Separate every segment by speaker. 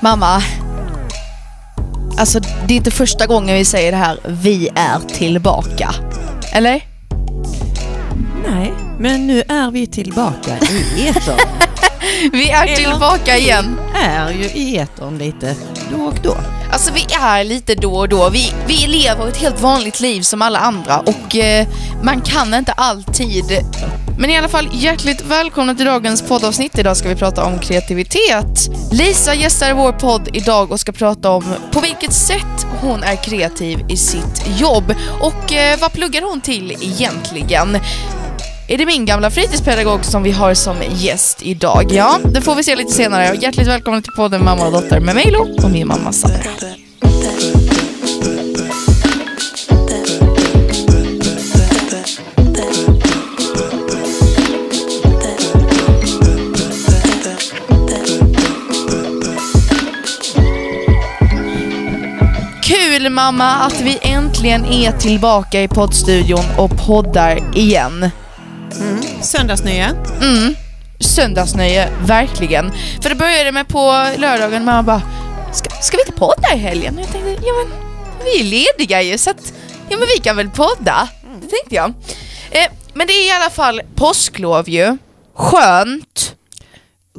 Speaker 1: Mamma. Alltså det är inte första gången vi säger det här, vi är tillbaka. Eller?
Speaker 2: Nej, men nu är vi tillbaka i etern.
Speaker 1: Vi är tillbaka igen.
Speaker 2: är ju i etern lite då och då.
Speaker 1: Alltså vi är lite då och då. Vi, vi lever ett helt vanligt liv som alla andra och eh, man kan inte alltid. Men i alla fall hjärtligt välkomna till dagens poddavsnitt. Idag ska vi prata om kreativitet. Lisa gästar vår podd idag och ska prata om på vilket sätt hon är kreativ i sitt jobb och eh, vad pluggar hon till egentligen? Är det min gamla fritidspedagog som vi har som gäst idag? Ja, det får vi se lite senare. Hjärtligt välkomna till podden Mamma och dotter med mig Lo och min mamma Sara. Mamma att vi äntligen är tillbaka i poddstudion och poddar igen.
Speaker 2: Söndagsnöje.
Speaker 1: Mm. Söndagsnöje, verkligen. För det började med på lördagen, mamma bara ska, ska vi inte podda i helgen? Och jag tänkte, ja men vi är lediga ju så att, ja men vi kan väl podda? Det tänkte jag. Eh, men det är i alla fall påsklov ju. Skönt.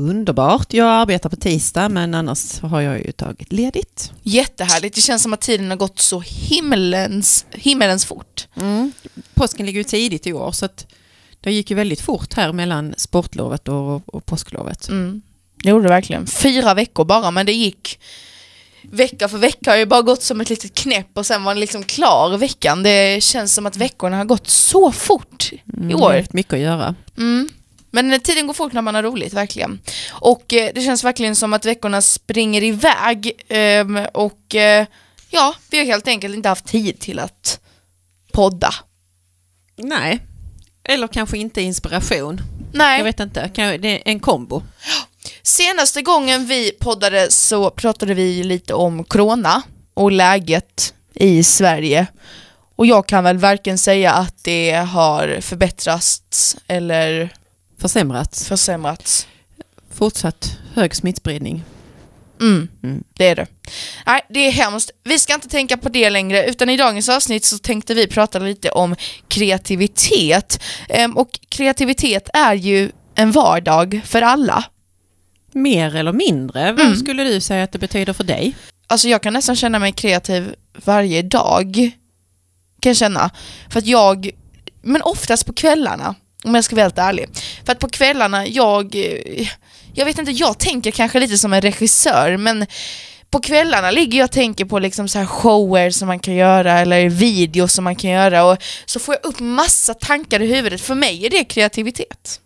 Speaker 2: Underbart. Jag arbetar på tisdag men annars har jag ju tagit ledigt.
Speaker 1: Jättehärligt. Det känns som att tiden har gått så himmelens, himmelens fort.
Speaker 2: Påsken ligger ju tidigt i år så att det gick ju väldigt fort här mellan sportlovet och, och påsklovet.
Speaker 1: Mm. Det gjorde det verkligen. Fyra veckor bara, men det gick vecka för vecka har ju bara gått som ett litet knäpp och sen var den liksom klar veckan. Det känns som att veckorna har gått så fort i
Speaker 2: Mm,
Speaker 1: år.
Speaker 2: haft mycket att göra.
Speaker 1: Mm. Men tiden går fort när man har roligt, verkligen. Och eh, det känns verkligen som att veckorna springer iväg ehm, och eh, ja, vi har helt enkelt inte haft tid till att podda.
Speaker 2: Nej. Eller kanske inte inspiration.
Speaker 1: Nej.
Speaker 2: Jag vet inte. Det är en kombo.
Speaker 1: Senaste gången vi poddade så pratade vi lite om corona och läget i Sverige. Och jag kan väl varken säga att det har förbättrats eller
Speaker 2: Försämrats.
Speaker 1: försämrats.
Speaker 2: Fortsatt hög smittspridning.
Speaker 1: Mm,
Speaker 2: Mm.
Speaker 1: det är det. Nej, det är hemskt. Vi ska inte tänka på det längre, utan i dagens avsnitt så tänkte vi prata lite om kreativitet. Ehm, och kreativitet är ju en vardag för alla.
Speaker 2: Mer eller mindre. Vad
Speaker 1: Mm.
Speaker 2: skulle du säga att det betyder för dig?
Speaker 1: Alltså jag kan nästan känna mig kreativ varje dag. Kan jag känna. För att jag, men oftast på kvällarna, om jag ska vara helt ärlig. För att på kvällarna, jag, jag vet inte, jag tänker kanske lite som en regissör, men på kvällarna ligger jag och tänker på liksom så här shower som man kan göra eller videos som man kan göra och så får jag upp massa tankar i huvudet. För mig är det kreativitet.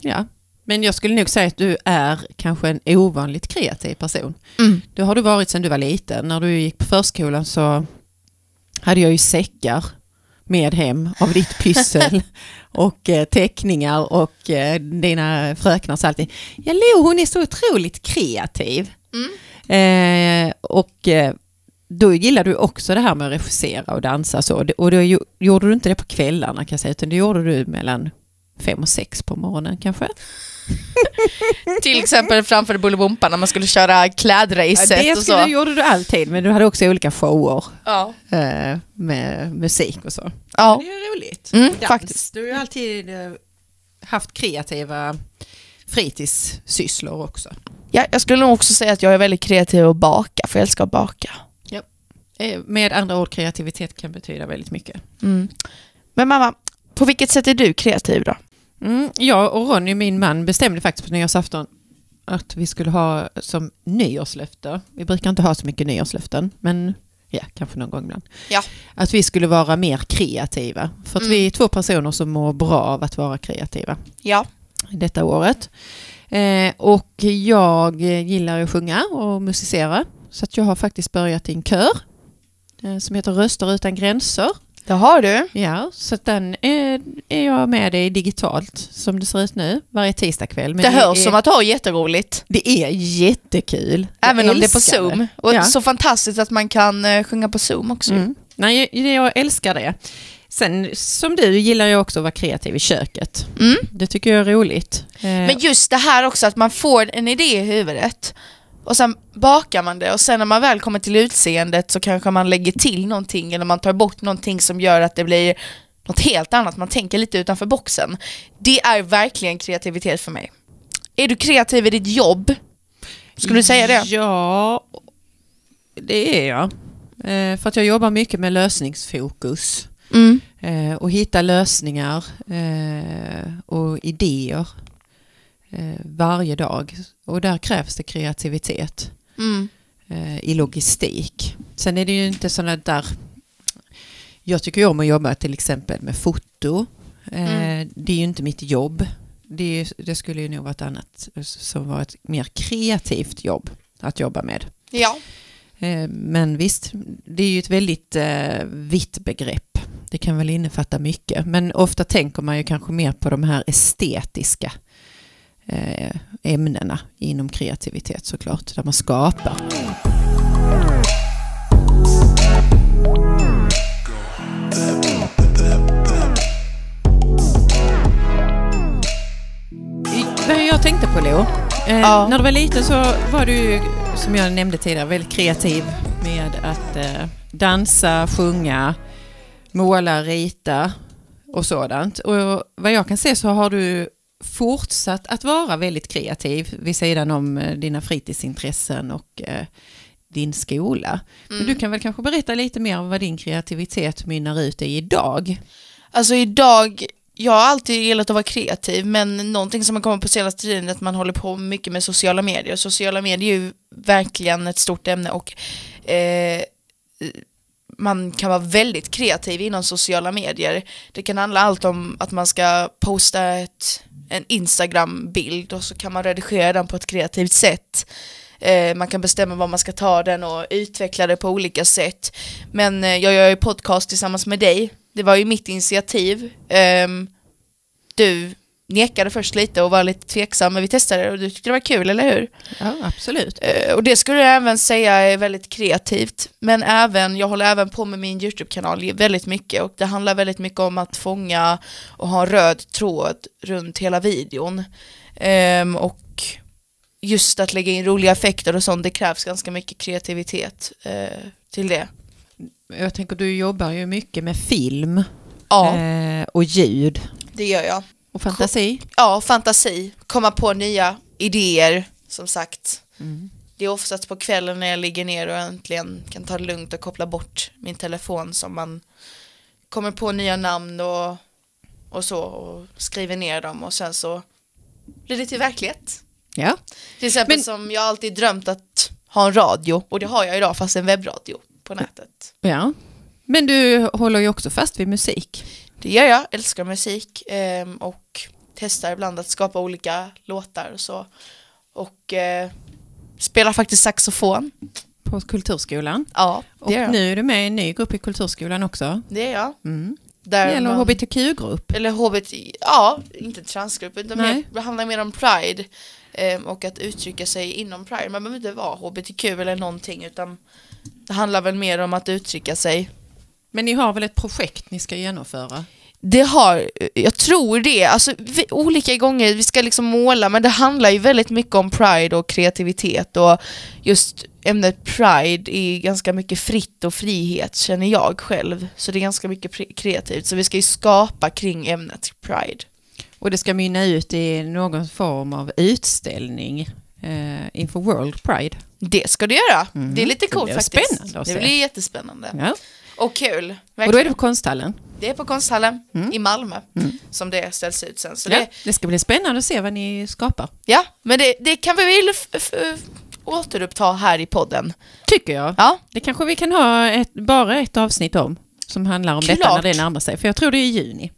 Speaker 2: Ja. Men jag skulle nog säga att du är kanske en ovanligt kreativ person.
Speaker 1: Mm.
Speaker 2: Det har du varit sedan du var liten. När du gick på förskolan så hade jag ju säckar med hem av ditt pyssel och eh, teckningar och eh, dina fröknar sa alltid Ja, Lo hon är så otroligt kreativ. Eh, och eh, då gillade du också det här med att regissera och dansa så. Och då gjorde du inte det på kvällarna kan jag säga, utan det gjorde du mellan fem och sex på morgonen kanske.
Speaker 1: Till exempel framför Bolibompa när man skulle köra klädracet
Speaker 2: det
Speaker 1: och
Speaker 2: skulle,
Speaker 1: så.
Speaker 2: gjorde du alltid, men du hade också olika shower
Speaker 1: Ja.
Speaker 2: eh, med musik och så.
Speaker 1: Ja.
Speaker 2: Det är roligt.
Speaker 1: Mm,
Speaker 2: Dans.
Speaker 1: faktiskt.
Speaker 2: Du har ju alltid eh, haft kreativa fritidssysslor också.
Speaker 1: Ja, jag skulle nog också säga att jag är väldigt kreativ att baka, för jag älskar att baka.
Speaker 2: Eh, Med andra ord, kreativitet kan betyda väldigt mycket.
Speaker 1: Mm. Men mamma, på vilket sätt är du kreativ då?
Speaker 2: Mm, jag och Ronny, min man, bestämde faktiskt på nyårsafton att vi skulle ha som nyårslöfte, vi brukar inte ha så mycket nyårslöften, men ja, kanske någon gång ibland,
Speaker 1: Ja.
Speaker 2: att vi skulle vara mer kreativa. För att
Speaker 1: Mm.
Speaker 2: vi är två personer som mår bra av att vara kreativa
Speaker 1: Ja.
Speaker 2: detta året. Eh, och jag gillar att sjunga och musicera, så att jag har faktiskt börjat i en kör eh, som heter Röster utan gränser.
Speaker 1: Det har du.
Speaker 2: Ja, så den är, är jag med i digitalt som det ser ut nu, varje tisdagkväll. Men
Speaker 1: det hörs
Speaker 2: är,
Speaker 1: som att du har jätteroligt.
Speaker 2: Det är jättekul. Jag
Speaker 1: Även om det är på Zoom.
Speaker 2: det.
Speaker 1: Och
Speaker 2: Ja.
Speaker 1: så fantastiskt att man kan eh, sjunga på Zoom också.
Speaker 2: Mm. Nej, jag, jag älskar det. Sen som du gillar jag också att vara kreativ i köket.
Speaker 1: Mm.
Speaker 2: Det tycker jag är roligt. Eh,
Speaker 1: Men just det här också att man får en idé i huvudet och sen bakar man det och sen när man väl kommer till utseendet så kanske man lägger till någonting eller man tar bort någonting som gör att det blir något helt annat, man tänker lite utanför boxen. Det är verkligen kreativitet för mig. Är du kreativ i ditt jobb? Skulle du säga det?
Speaker 2: Ja, det är jag. Eh, för att jag jobbar mycket med lösningsfokus.
Speaker 1: Mm.
Speaker 2: Eh, och hitta lösningar eh, och idéer eh, varje dag. Och där krävs det kreativitet
Speaker 1: Mm.
Speaker 2: eh, i logistik. Sen är det ju inte sådana där... Jag tycker ju om att jobba till exempel med foto. Eh,
Speaker 1: Mm.
Speaker 2: Det är ju inte mitt jobb. Det, det skulle ju nog vara ett annat som var ett mer kreativt jobb att jobba med.
Speaker 1: Ja.
Speaker 2: Eh, Men visst, det är ju ett väldigt eh, vitt begrepp. Det kan väl innefatta mycket. Men ofta tänker man ju kanske mer på de här estetiska ämnena inom kreativitet såklart, där man skapar. I- Jag tänkte på Leo, eh,
Speaker 1: Ja.
Speaker 2: när du var liten så var du som jag nämnde tidigare, väldigt kreativ med att eh, dansa, sjunga, måla, rita och sådant. Och vad jag kan se så har du fortsatt att vara väldigt kreativ vid sidan om eh, dina fritidsintressen och eh, din skola. Men
Speaker 1: Mm.
Speaker 2: du kan väl kanske berätta lite mer om vad din kreativitet mynnar ut i idag?
Speaker 1: Alltså idag, jag har alltid gillat att vara kreativ men någonting som har kommit på senaste tiden är att man håller på mycket med sociala medier. Sociala medier är ju verkligen ett stort ämne och eh, man kan vara väldigt kreativ inom sociala medier. Det kan handla allt om att man ska posta ett, en Instagram-bild och så kan man redigera den på ett kreativt sätt. Eh, man kan bestämma var man ska ta den och utveckla det på olika sätt. Men eh, jag gör ju podcast tillsammans med dig. Det var ju mitt initiativ. Eh, du nekade först lite och var lite tveksam, men vi testade det och du tyckte det var kul, eller hur?
Speaker 2: Ja, absolut.
Speaker 1: Eh, och det skulle jag även säga är väldigt kreativt. Men även, jag håller även på med min YouTube-kanal väldigt mycket och det handlar väldigt mycket om att fånga och ha en röd tråd runt hela videon. Ehm, och just att lägga in roliga effekter och sånt, det krävs ganska mycket kreativitet eh, till det.
Speaker 2: Jag tänker du jobbar ju mycket med film
Speaker 1: Ja,
Speaker 2: eh, och ljud
Speaker 1: det gör jag.
Speaker 2: Och fantasi.
Speaker 1: Ja, fantasi, komma på nya idéer, som sagt.
Speaker 2: Mm.
Speaker 1: Det är oftast på kvällen när jag ligger ner och äntligen kan ta det lugnt och koppla bort min telefon som man kommer på nya namn och, och så och skriver ner dem och sen så blir det till verklighet.
Speaker 2: Ja.
Speaker 1: Till exempel
Speaker 2: Men-
Speaker 1: som jag alltid drömt att ha en radio och det har jag idag fast en webbradio på nätet.
Speaker 2: ja. Men du håller ju också fast vid musik.
Speaker 1: Det gör jag, älskar musik ehm, och testar ibland att skapa olika låtar och så. Och eh, spelar faktiskt saxofon.
Speaker 2: på Kulturskolan.
Speaker 1: Ja,
Speaker 2: Och
Speaker 1: det gör jag.
Speaker 2: nu är du med i en ny grupp i Kulturskolan också.
Speaker 1: Det är jag.
Speaker 2: Mm.
Speaker 1: Där
Speaker 2: Det gäller
Speaker 1: man-
Speaker 2: hbtq-grupp.
Speaker 1: Eller HBT, ja, inte transgrupp, utan
Speaker 2: Nej.
Speaker 1: mer, det handlar mer om pride ehm, och att uttrycka sig inom pride. Man behöver inte vara hbtq eller någonting utan det handlar väl mer om att uttrycka sig.
Speaker 2: Men ni har väl ett projekt ni ska genomföra?
Speaker 1: Det har, jag tror det, alltså vi, olika gånger, vi ska liksom måla men det handlar ju väldigt mycket om pride och kreativitet och just ämnet pride är ganska mycket fritt och frihet känner jag själv. Så det är ganska mycket kreativt, så vi ska ju skapa kring ämnet pride.
Speaker 2: Och det ska mynna ut i någon form av utställning eh, inför World Pride.
Speaker 1: Det ska du göra.
Speaker 2: Mhm.
Speaker 1: Det är lite
Speaker 2: Det
Speaker 1: coolt faktiskt.
Speaker 2: spännande
Speaker 1: det blir jättespännande.
Speaker 2: Ja.
Speaker 1: Och kul.
Speaker 2: Och då är
Speaker 1: verkligen.
Speaker 2: det på Konsthallen.
Speaker 1: Det är på Konsthallen
Speaker 2: Mm.
Speaker 1: i Malmö
Speaker 2: Mm.
Speaker 1: som det ställs ut sen. Så
Speaker 2: ja.
Speaker 1: det,
Speaker 2: Det ska bli spännande att se vad ni skapar.
Speaker 1: ja, men det, det kan vi väl återuppta här i podden.
Speaker 2: Tycker jag.
Speaker 1: Ja,
Speaker 2: Det kanske vi kan ha ett, bara ett avsnitt om. Som handlar om detta
Speaker 1: Klart.
Speaker 2: när det närmar sig. För jag tror det är i juni.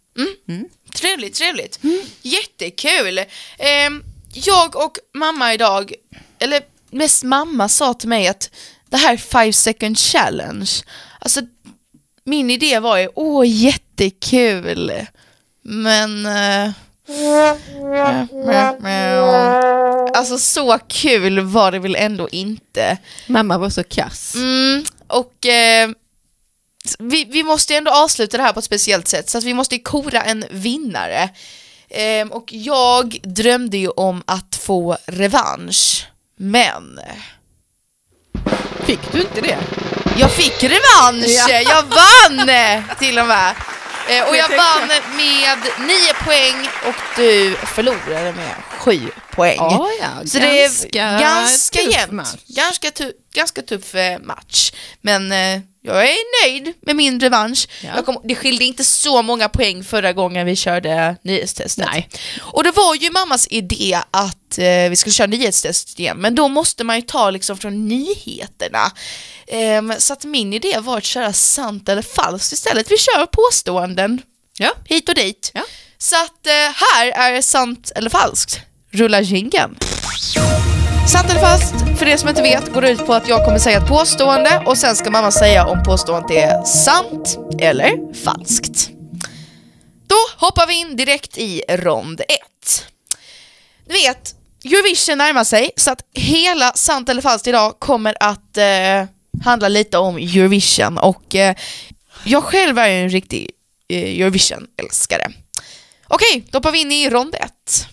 Speaker 1: trevligt, trevligt. Jättekul. Ehm, jag och mamma idag, eller mest mamma sa till mig att det här five second challenge, alltså min idé var ju åh jättekul, men eh, Alltså så kul var det väl ändå inte.
Speaker 2: Mamma var så kass.
Speaker 1: Mm, och eh, vi, vi måste ändå avsluta det här på ett speciellt sätt så att vi måste kora en vinnare. Ehm, och jag drömde ju om att få revansch, men
Speaker 2: Fick du inte det?
Speaker 1: Jag fick revansch!
Speaker 2: Ja.
Speaker 1: Jag vann eh, till och med. Eh, Och
Speaker 2: Jag
Speaker 1: vann med nio poäng och du förlorade med sju poäng.
Speaker 2: ja.
Speaker 1: Så det är ganska jämnt.
Speaker 2: match.
Speaker 1: Ganska, tu- ganska tuff eh, match. Men eh, jag är nöjd med min revansch.
Speaker 2: Ja.
Speaker 1: Kom, det skilde inte så många poäng förra gången vi körde nyhetstestet.
Speaker 2: Nej.
Speaker 1: Och det var ju mammas idé att eh, vi skulle köra nyhetstest igen, men då måste man ju ta liksom från nyheterna. Ehm, så att min idé var att köra sant eller falskt istället. Vi kör påståenden
Speaker 2: Ja.
Speaker 1: hit och dit.
Speaker 2: Ja.
Speaker 1: Så att eh, här är sant eller falskt. Rulla jingeln. Sant eller falskt, för det som inte vet, går det ut på att jag kommer säga ett påstående och sen ska mamma säga om påståendet är sant eller falskt. Då hoppar vi in direkt i rond 1. Du vet, Eurovision närmar sig så att hela sant eller falskt idag kommer att eh, handla lite om Eurovision och eh, jag själv är ju en riktig eh, Eurovision-älskare. Okej, då hoppar vi in i rond ett.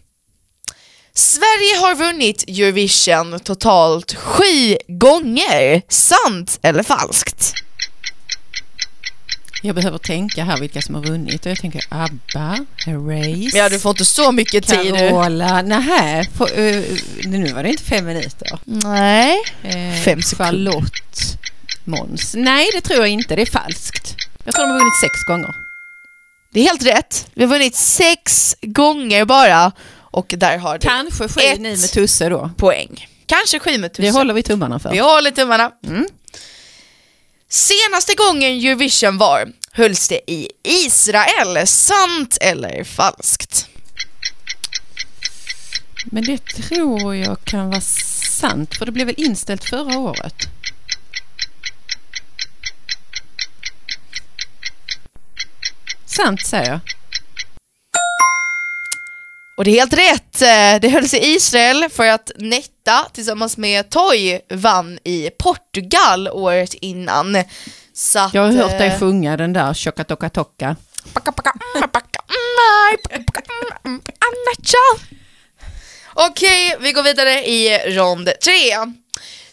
Speaker 1: Sverige har vunnit Eurovision totalt sju gånger. Sant eller falskt?
Speaker 2: Jag behöver tänka här vilka som har vunnit och jag tänker ABBA, Erase,
Speaker 1: Ja, du får inte så mycket tid nu.
Speaker 2: Carola. På, eh, nu var det inte fem minuter.
Speaker 1: Nej.
Speaker 2: Eh,
Speaker 1: Fem sekunder.
Speaker 2: Charlotte Måns. Nej, det tror jag inte. Det är falskt. Jag tror de har vunnit sex gånger.
Speaker 1: Det är helt rätt. Vi har vunnit sex gånger bara och där har du
Speaker 2: Kanske sju ni med Tusse då.
Speaker 1: poäng. Kanske sju med
Speaker 2: Det
Speaker 1: tusen.
Speaker 2: håller vi tummarna för.
Speaker 1: Vi håller tummarna.
Speaker 2: Mm.
Speaker 1: Senaste gången Eurovision var hölls det i Israel. Sant eller falskt?
Speaker 2: Men det tror jag kan vara sant, för det blev väl inställt förra året? Sant säger jag.
Speaker 1: Och det är helt rätt. Eh, Det hölls i Israel för att Netta tillsammans med Toy vann i Portugal året innan. Så att,
Speaker 2: Jag har hört dig
Speaker 1: eh,
Speaker 2: sjunga den där Tjocka Tocka Tocka.
Speaker 1: Okej, vi går vidare i rond tre.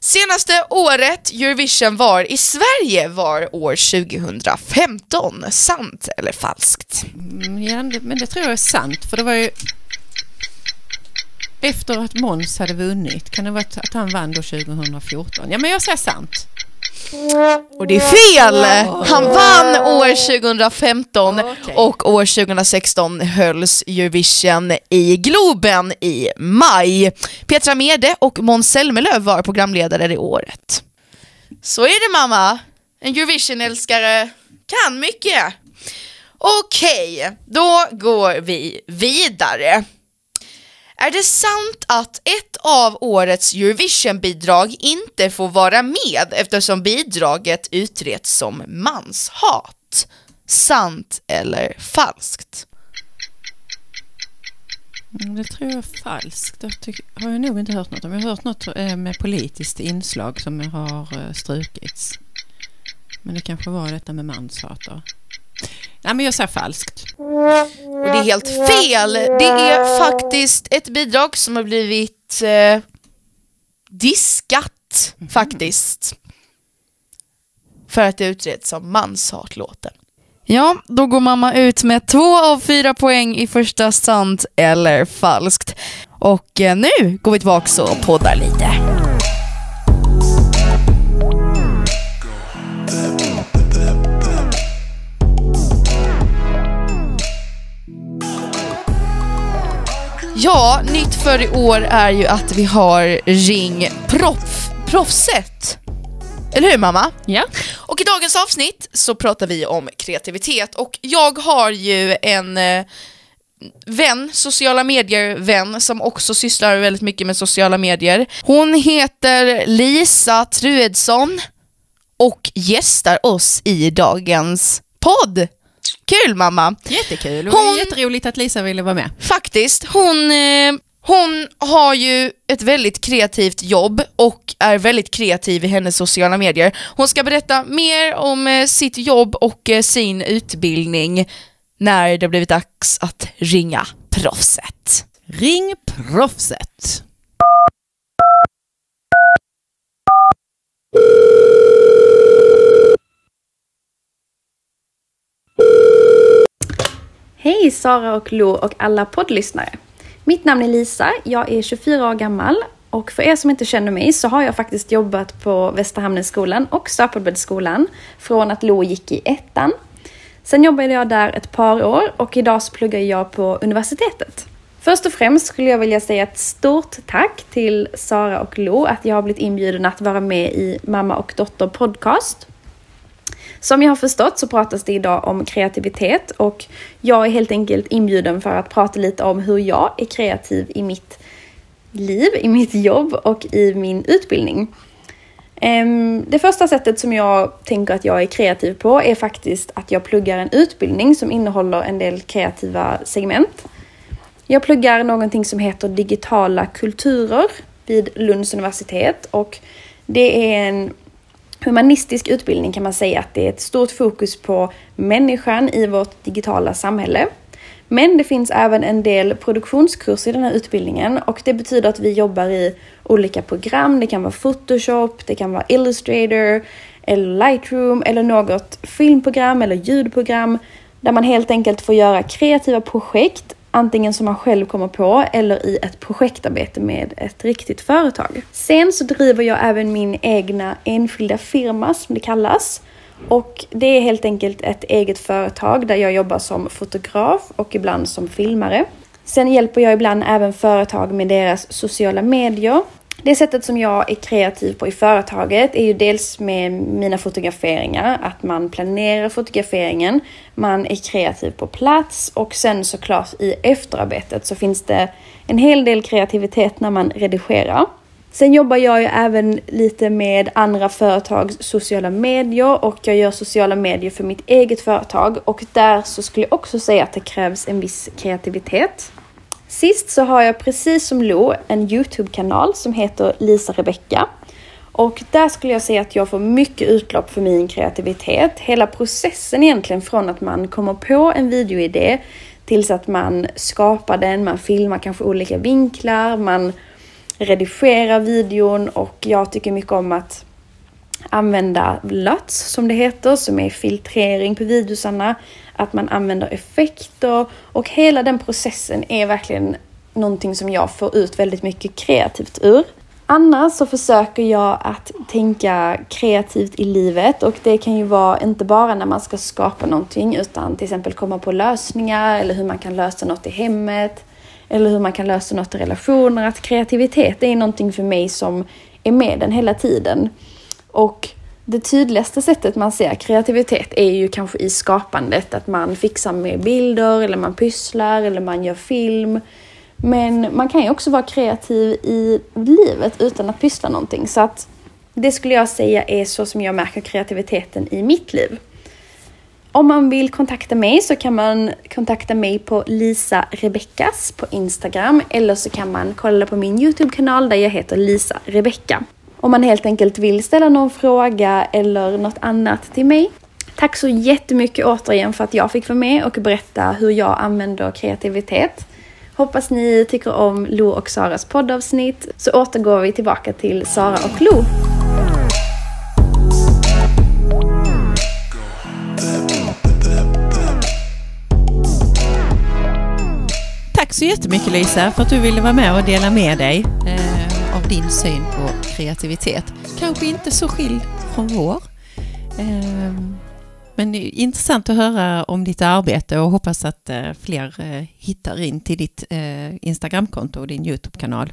Speaker 1: Senaste året Eurovision var i Sverige var år 2015. Sant eller falskt?
Speaker 2: Mm, Ja, men det tror jag är sant, för det var ju efter att Måns hade vunnit. Kan det vara att han vann då 2014? Ja, men jag säger sant.
Speaker 1: Och det är fel! Han vann år 2015
Speaker 2: Okej.
Speaker 1: och år 2016 hölls Eurovision i Globen i maj. Petra Mede och Måns Zelmerlöw var programledare det året. Så är det mamma. En Eurovision-älskare kan mycket. Okej, då går vi vidare. Är det sant att ett av årets Eurovision-bidrag inte får vara med eftersom bidraget utreds som manshat? Sant eller falskt?
Speaker 2: Mm, det tror jag är falskt. Det har jag nog inte hört något om. Jag har hört något eh, med politiskt inslag som har eh, strukits. Men det kanske var detta med manshatar. Nej, men jag säger falskt.
Speaker 1: Och det är helt fel! Det är faktiskt ett bidrag som har blivit eh, diskat, faktiskt. För att det utreds som manshatlåten. Ja, då går mamma ut med två av fyra poäng i första sant eller falskt. Och eh, nu går vi tillbaka och poddar lite. Ja, nytt för i år är ju att vi har Ring proff, Proffset. Eller hur mamma?
Speaker 2: Ja.
Speaker 1: Och i dagens avsnitt så pratar vi om kreativitet och jag har ju en eh, vän, sociala medier-vän som också sysslar väldigt mycket med sociala medier. Hon heter Lisa Truedsson och gästar oss i dagens podd. Kul mamma!
Speaker 2: Jättekul. Och
Speaker 1: Hon-
Speaker 2: Jätteroligt att Lisa ville vara med.
Speaker 1: Faktiskt, hon, eh, hon har ju ett väldigt kreativt jobb och är väldigt kreativ i hennes sociala medier. Hon ska berätta mer om eh, sitt jobb och eh, sin utbildning när det blivit dags att ringa proffset.
Speaker 2: Ring proffset.
Speaker 3: Hej Sara och Lo och alla poddlyssnare. Mitt namn är Lisa, jag är 24 år gammal och för er som inte känner mig så har jag faktiskt jobbat på Västerhamnenskolan och Stapelbäddsskolan från att Lo gick i ettan. Sen jobbade jag där ett par år och idag så pluggar jag på universitetet. Först och främst skulle jag vilja säga ett stort tack till Sara och Lo att jag har blivit inbjuden att vara med i Mamma och Dotter podcast. Som jag har förstått så pratas det idag om kreativitet och jag är helt enkelt inbjuden för att prata lite om hur jag är kreativ i mitt liv, i mitt jobb och i min utbildning. Ehm, det första sättet som jag tänker att jag är kreativ på är faktiskt att jag pluggar en utbildning som innehåller en del kreativa segment. Jag pluggar någonting som heter digitala kulturer vid Lunds universitet och det är en humanistisk utbildning kan man säga att det är ett stort fokus på människan i vårt digitala samhälle. Men det finns även en del produktionskurser i den här utbildningen och det betyder att vi jobbar i olika program. Det kan vara Photoshop, det kan vara Illustrator eller Lightroom eller något filmprogram eller ljudprogram där man helt enkelt får göra kreativa projekt antingen som man själv kommer på eller i ett projektarbete med ett riktigt företag. Sen så driver jag även min egna enskilda firma som det kallas. Och det är helt enkelt ett eget företag där jag jobbar som fotograf och ibland som filmare. Sen hjälper jag ibland även företag med deras sociala medier det sättet som jag är kreativ på i företaget är ju dels med mina fotograferingar, att man planerar fotograferingen, man är kreativ på plats och sen såklart i efterarbetet så finns det en hel del kreativitet när man redigerar. Sen jobbar jag ju även lite med andra företags sociala medier och jag gör sociala medier för mitt eget företag och där så skulle jag också säga att det krävs en viss kreativitet. Sist så har jag precis som Lo en Youtube-kanal som heter Lisa Rebecka. Och där skulle jag säga att jag får mycket utlopp för min kreativitet. Hela processen egentligen från att man kommer på en videoidé tills att man skapar den, man filmar kanske olika vinklar, man redigerar videon och jag tycker mycket om att använda LUTs som det heter, som är filtrering på videosarna, att man använder effekter och hela den processen är verkligen någonting som jag får ut väldigt mycket kreativt ur. Annars så försöker jag att tänka kreativt i livet och det kan ju vara inte bara när man ska skapa någonting utan till exempel komma på lösningar eller hur man kan lösa något i hemmet eller hur man kan lösa något i relationer. Att kreativitet är någonting för mig som är med den hela tiden. Och det tydligaste sättet man ser kreativitet är ju kanske i skapandet, att man fixar med bilder eller man pysslar eller man gör film. Men man kan ju också vara kreativ i livet utan att pyssla någonting. Så att det skulle jag säga är så som jag märker kreativiteten i mitt liv. Om man vill kontakta mig så kan man kontakta mig på Lisa Rebeckas på Instagram eller så kan man kolla på min Youtube-kanal där jag heter Lisa Rebecka om man helt enkelt vill ställa någon fråga eller något annat till mig. Tack så jättemycket återigen för att jag fick vara med och berätta hur jag använder kreativitet. Hoppas ni tycker om Lo och Saras poddavsnitt så återgår vi tillbaka till Sara och Lo.
Speaker 2: Tack så jättemycket Lisa för att du ville vara med och dela med dig. Eh, av din syn på kreativitet. Kanske inte så skild från vår. Ehm, men intressant att höra om ditt arbete och hoppas att eh, fler eh, hittar in till ditt eh, Instagramkonto och din Youtube-kanal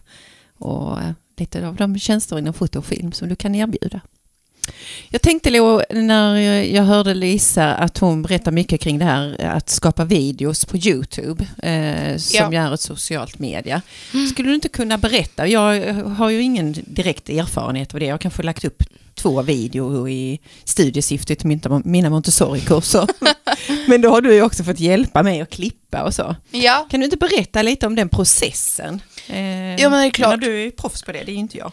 Speaker 2: och lite av de tjänster inom foto och film som du kan erbjuda. Jag tänkte Lo, när jag hörde Lisa att hon berättar mycket kring det här att skapa videos på Youtube eh, som ja. är ett socialt media. Mm. Skulle du inte kunna berätta? Jag har ju ingen direkt erfarenhet av det. Jag har kanske lagt upp två videor i studiesyfte till mina Montessori-kurser. men då har du ju också fått hjälpa mig att klippa och så.
Speaker 1: Ja.
Speaker 2: Kan du inte berätta lite om den processen?
Speaker 1: Eh, ja men det är klart.
Speaker 2: Du är proffs på det, det är inte jag.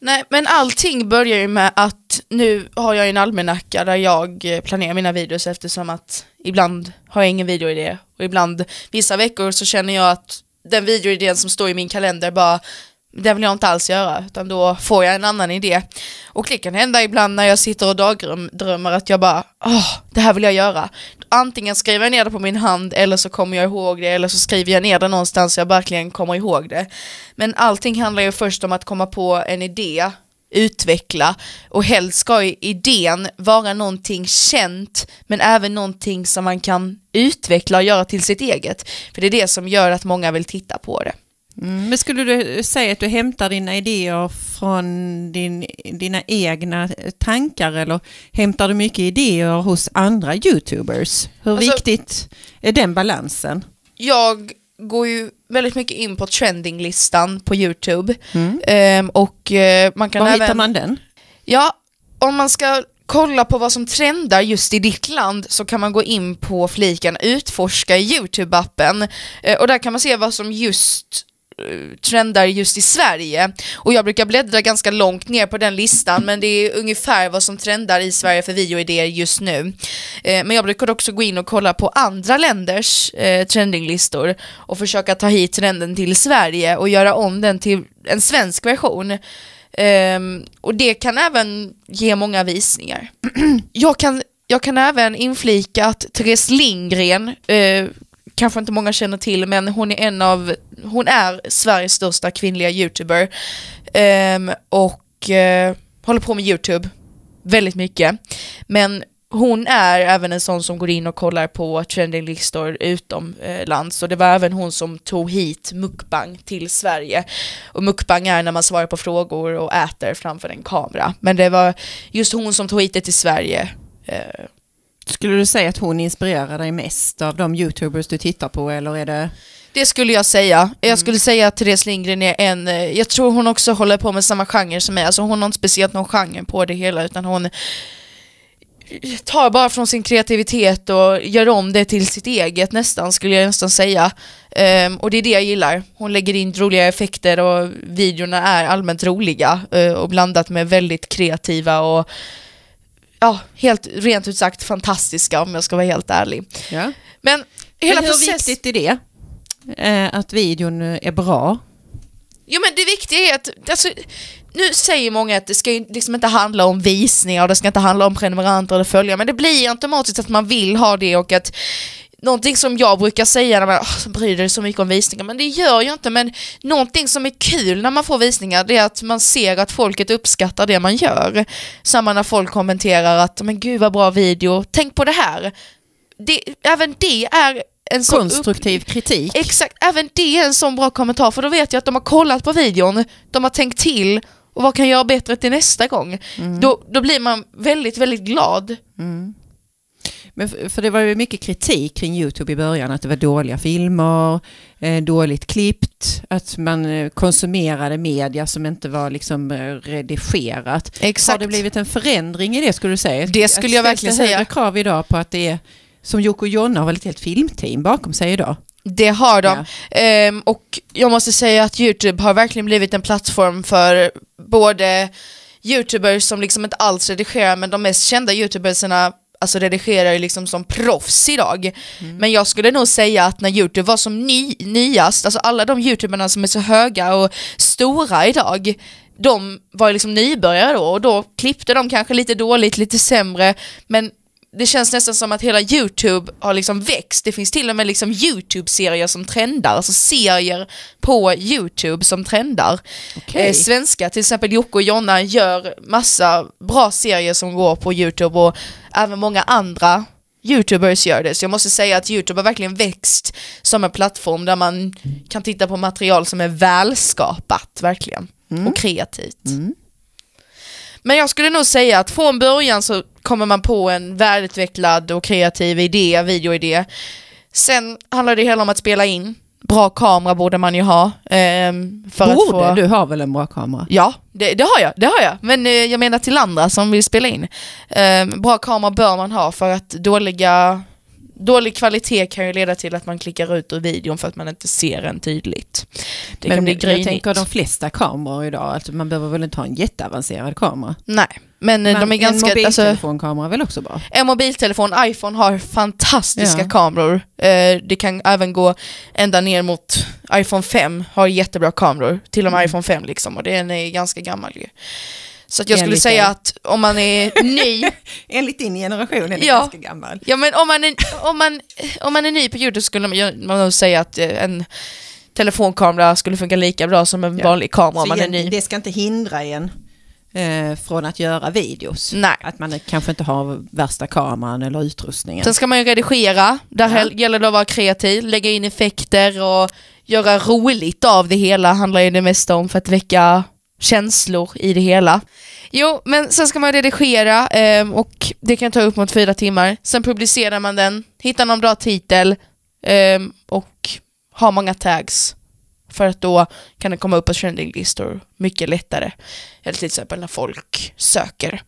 Speaker 1: Nej, men allting börjar ju med att nu har jag en almanacka där jag eh, planerar mina videos eftersom att ibland har jag ingen videoidé och ibland vissa veckor så känner jag att den videoidén som står i min kalender bara det vill jag inte alls göra, utan då får jag en annan idé. Och det kan hända ibland när jag sitter och dagdrömmer att jag bara, åh, det här vill jag göra. Antingen skriver jag ner det på min hand eller så kommer jag ihåg det eller så skriver jag ner det någonstans så jag verkligen kommer ihåg det. Men allting handlar ju först om att komma på en idé utveckla och helst ska ju idén vara någonting känt men även någonting som man kan utveckla och göra till sitt eget. För det är det som gör att många vill titta på det.
Speaker 2: Mm, men skulle du säga att du hämtar dina idéer från din, dina egna tankar eller hämtar du mycket idéer hos andra YouTubers? Hur alltså, viktigt är den balansen?
Speaker 1: Jag går ju väldigt mycket in på trendinglistan på YouTube. Mm. Ehm, och eh, man kan
Speaker 2: Var
Speaker 1: även...
Speaker 2: hittar man den?
Speaker 1: Ja, om man ska kolla på vad som trendar just i ditt land så kan man gå in på fliken utforska i YouTube-appen eh, och där kan man se vad som just trendar just i Sverige. Och jag brukar bläddra ganska långt ner på den listan men det är ungefär vad som trendar i Sverige för videoidéer just nu. Eh, men jag brukar också gå in och kolla på andra länders eh, trendinglistor och försöka ta hit trenden till Sverige och göra om den till en svensk version. Um, och det kan även ge många visningar. jag, kan, jag kan även inflika att Therese Lindgren uh, kanske inte många känner till, men hon är en av, hon är Sveriges största kvinnliga youtuber um, och uh, håller på med youtube väldigt mycket. Men hon är även en sån som går in och kollar på trendinglistor utomlands eh, och det var även hon som tog hit mukbang till Sverige. Och mukbang är när man svarar på frågor och äter framför en kamera. Men det var just hon som tog hit det till Sverige eh,
Speaker 2: skulle du säga att hon inspirerar dig mest av de YouTubers du tittar på eller är det?
Speaker 1: Det skulle jag säga. Jag mm. skulle säga att Therese Lindgren är en, eh, jag tror hon också håller på med samma genre som mig, alltså hon har inte speciellt någon genre på det hela utan hon tar bara från sin kreativitet och gör om det till sitt eget nästan, skulle jag nästan säga. Um, och det är det jag gillar. Hon lägger in roliga effekter och videorna är allmänt roliga uh, och blandat med väldigt kreativa och ja, helt rent ut sagt fantastiska om jag ska vara helt ärlig.
Speaker 2: Ja.
Speaker 1: Men
Speaker 2: hela Men hur process... viktigt är det? Eh, att videon är bra?
Speaker 1: Jo men det viktiga är att, alltså, nu säger många att det ska liksom inte handla om visningar, det ska inte handla om prenumeranter eller följare, men det blir automatiskt att man vill ha det och att någonting som jag brukar säga när man oh, bryr dig så mycket om visningar, men det gör jag inte, men någonting som är kul när man får visningar det är att man ser att folket uppskattar det man gör. Samma när folk kommenterar att men gud vad bra video, tänk på det här. Det, även det är en
Speaker 2: konstruktiv kritik.
Speaker 1: Exakt, även det är en sån bra kommentar för då vet jag att de har kollat på videon, de har tänkt till och vad kan jag göra bättre till nästa gång? Mm. Då, då blir man väldigt, väldigt glad.
Speaker 2: Mm. Men för, för det var ju mycket kritik kring YouTube i början, att det var dåliga filmer, eh, dåligt klippt, att man eh, konsumerade media som inte var liksom eh, redigerat.
Speaker 1: Exakt.
Speaker 2: Har det blivit en förändring i det skulle du säga?
Speaker 1: Det skulle jag verkligen säga.
Speaker 2: Det krav idag på att det är, som Jocke och Jonna har väl ett helt filmteam bakom sig idag?
Speaker 1: Det har de. Ja. Ehm, och jag måste säga att YouTube har verkligen blivit en plattform för både YouTubers som liksom inte alls redigerar men de mest kända YouTubersarna alltså redigerar ju liksom som proffs idag. Mm. Men jag skulle nog säga att när Youtube var som ny, nyast, alltså alla de youtuberna som är så höga och stora idag, de var liksom nybörjare då och då klippte de kanske lite dåligt, lite sämre, men det känns nästan som att hela YouTube har liksom växt. Det finns till och med liksom YouTube-serier som trendar, alltså serier på YouTube som trendar. Okay. Eh, svenska, till exempel Jocke och Jonna gör massa bra serier som går på YouTube och även många andra YouTubers gör det. Så jag måste säga att YouTube har verkligen växt som en plattform där man kan titta på material som är välskapat, verkligen. Mm. Och kreativt. Mm. Men jag skulle nog säga att från början så kommer man på en välutvecklad och kreativ idé, videoidé. Sen handlar det hela om att spela in. Bra kamera borde man ju ha.
Speaker 2: Um, för borde? Att få... Du har väl en bra kamera?
Speaker 1: Ja, det, det, har jag. Det har jag. Men uh, jag menar till andra som vill spela in. Um, bra kamera bör man ha för att dåliga dålig kvalitet kan ju leda till att man klickar ut ur videon för att man inte ser den tydligt. Det
Speaker 2: Men jag tänker de flesta kameror idag, alltså man behöver väl inte ha en jätteavancerad kamera?
Speaker 1: Nej, men, eh, de är ganska...
Speaker 2: En
Speaker 1: Alltså,
Speaker 2: mobiltelefonkamera är väl också bra?
Speaker 1: en mobiltelefon, iPhone har fantastiska
Speaker 2: Ja.
Speaker 1: kameror. Eh, det kan även gå ända ner mot iPhone 5, har jättebra kameror. Till och med
Speaker 2: Mm.
Speaker 1: iPhone 5 liksom, och den är ganska gammal ju. Så att jag skulle
Speaker 2: Enligt
Speaker 1: säga
Speaker 2: dig.
Speaker 1: att om man är ny,
Speaker 2: Enligt din generation är den
Speaker 1: Ja.
Speaker 2: ganska gammal.
Speaker 1: ja men om man är, om man, om man är ny på Youtube skulle man, man nog säga att eh, en telefonkamera skulle funka lika bra som en
Speaker 2: Ja.
Speaker 1: vanlig kamera om
Speaker 2: Så
Speaker 1: man är ny.
Speaker 2: det ska inte hindra en eh, från att göra videos.
Speaker 1: Nej.
Speaker 2: Att man kanske inte har värsta kameran eller utrustningen.
Speaker 1: Sen ska man ju redigera, där
Speaker 2: Ja.
Speaker 1: gäller det att vara kreativ, lägga in effekter och göra roligt av det hela handlar ju det mesta om för att väcka känslor i det hela. Jo, men sen ska man redigera eh, och det kan ta upp mot fyra timmar. Sen publicerar man den, hittar någon bra titel eh, och har många tags. För att då kan den komma upp på trendinglistor mycket lättare. Eller till exempel när folk söker.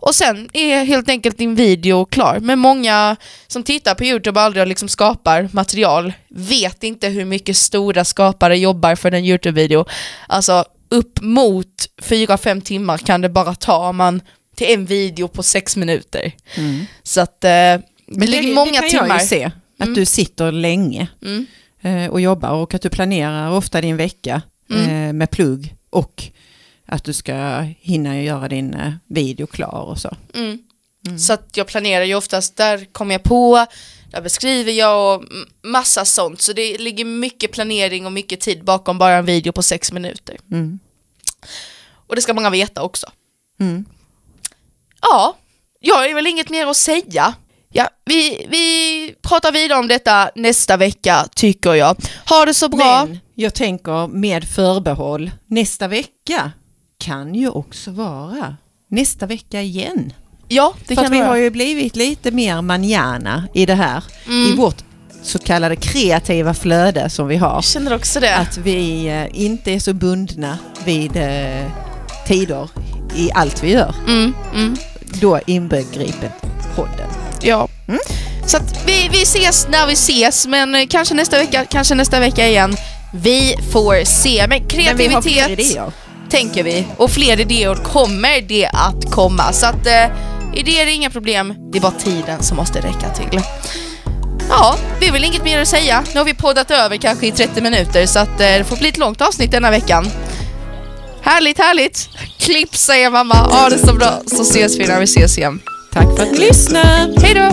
Speaker 1: Och sen är helt enkelt din video klar. Men många som tittar på Youtube och aldrig liksom skapar material vet inte hur mycket stora skapare jobbar för en Youtube-video. Alltså upp mot 4-5 timmar kan det bara ta om man till en video på 6 minuter.
Speaker 2: Mm.
Speaker 1: Så att eh, det ligger många
Speaker 2: det kan
Speaker 1: timmar.
Speaker 2: jag ju se, att
Speaker 1: Mm.
Speaker 2: du sitter länge
Speaker 1: Mm.
Speaker 2: eh, och jobbar och att du planerar ofta din vecka
Speaker 1: Mm.
Speaker 2: eh, med plugg och att du ska hinna göra din eh, video klar och så.
Speaker 1: Mm. Så att jag planerar ju oftast, där kommer jag på, där beskriver jag och massa sånt. Så det ligger mycket planering och mycket tid bakom bara en video på 6 minuter.
Speaker 2: Mm.
Speaker 1: Och det ska många veta också.
Speaker 2: Mm.
Speaker 1: Ja, jag har väl inget mer att säga. Ja, vi, vi pratar vidare om detta nästa vecka tycker jag. Ha det så bra.
Speaker 2: Men jag tänker med förbehåll, nästa vecka kan ju också vara nästa vecka igen.
Speaker 1: Ja, det
Speaker 2: För
Speaker 1: kan
Speaker 2: att vi har ju blivit lite mer manjana i det här,
Speaker 1: Mm.
Speaker 2: i vårt så kallade kreativa flöde som vi har.
Speaker 1: Jag känner också det.
Speaker 2: Att vi eh, inte är så bundna vid eh, tider i allt vi gör.
Speaker 1: Mm, mm,
Speaker 2: Då inbegripet podden.
Speaker 1: ja.
Speaker 2: Mm.
Speaker 1: Så att vi, vi ses när vi ses, men eh, kanske nästa vecka, kanske nästa vecka igen. Vi får se. Men
Speaker 2: Men vi
Speaker 1: kreativitet
Speaker 2: fler idéer.
Speaker 1: tänker vi. Och fler idéer kommer det att komma. Så att eh, idéer är inga problem. Det är bara tiden som måste räcka till. Ja, det är väl inget mer att säga. Nu har vi poddat över kanske i 30 minuter så att eh, det får bli ett långt avsnitt denna veckan. Härligt, härligt! Klipp säger mamma. Ha det så bra så ses vi när vi ses igen.
Speaker 2: Tack för att ni lyssnade!
Speaker 1: Hej då!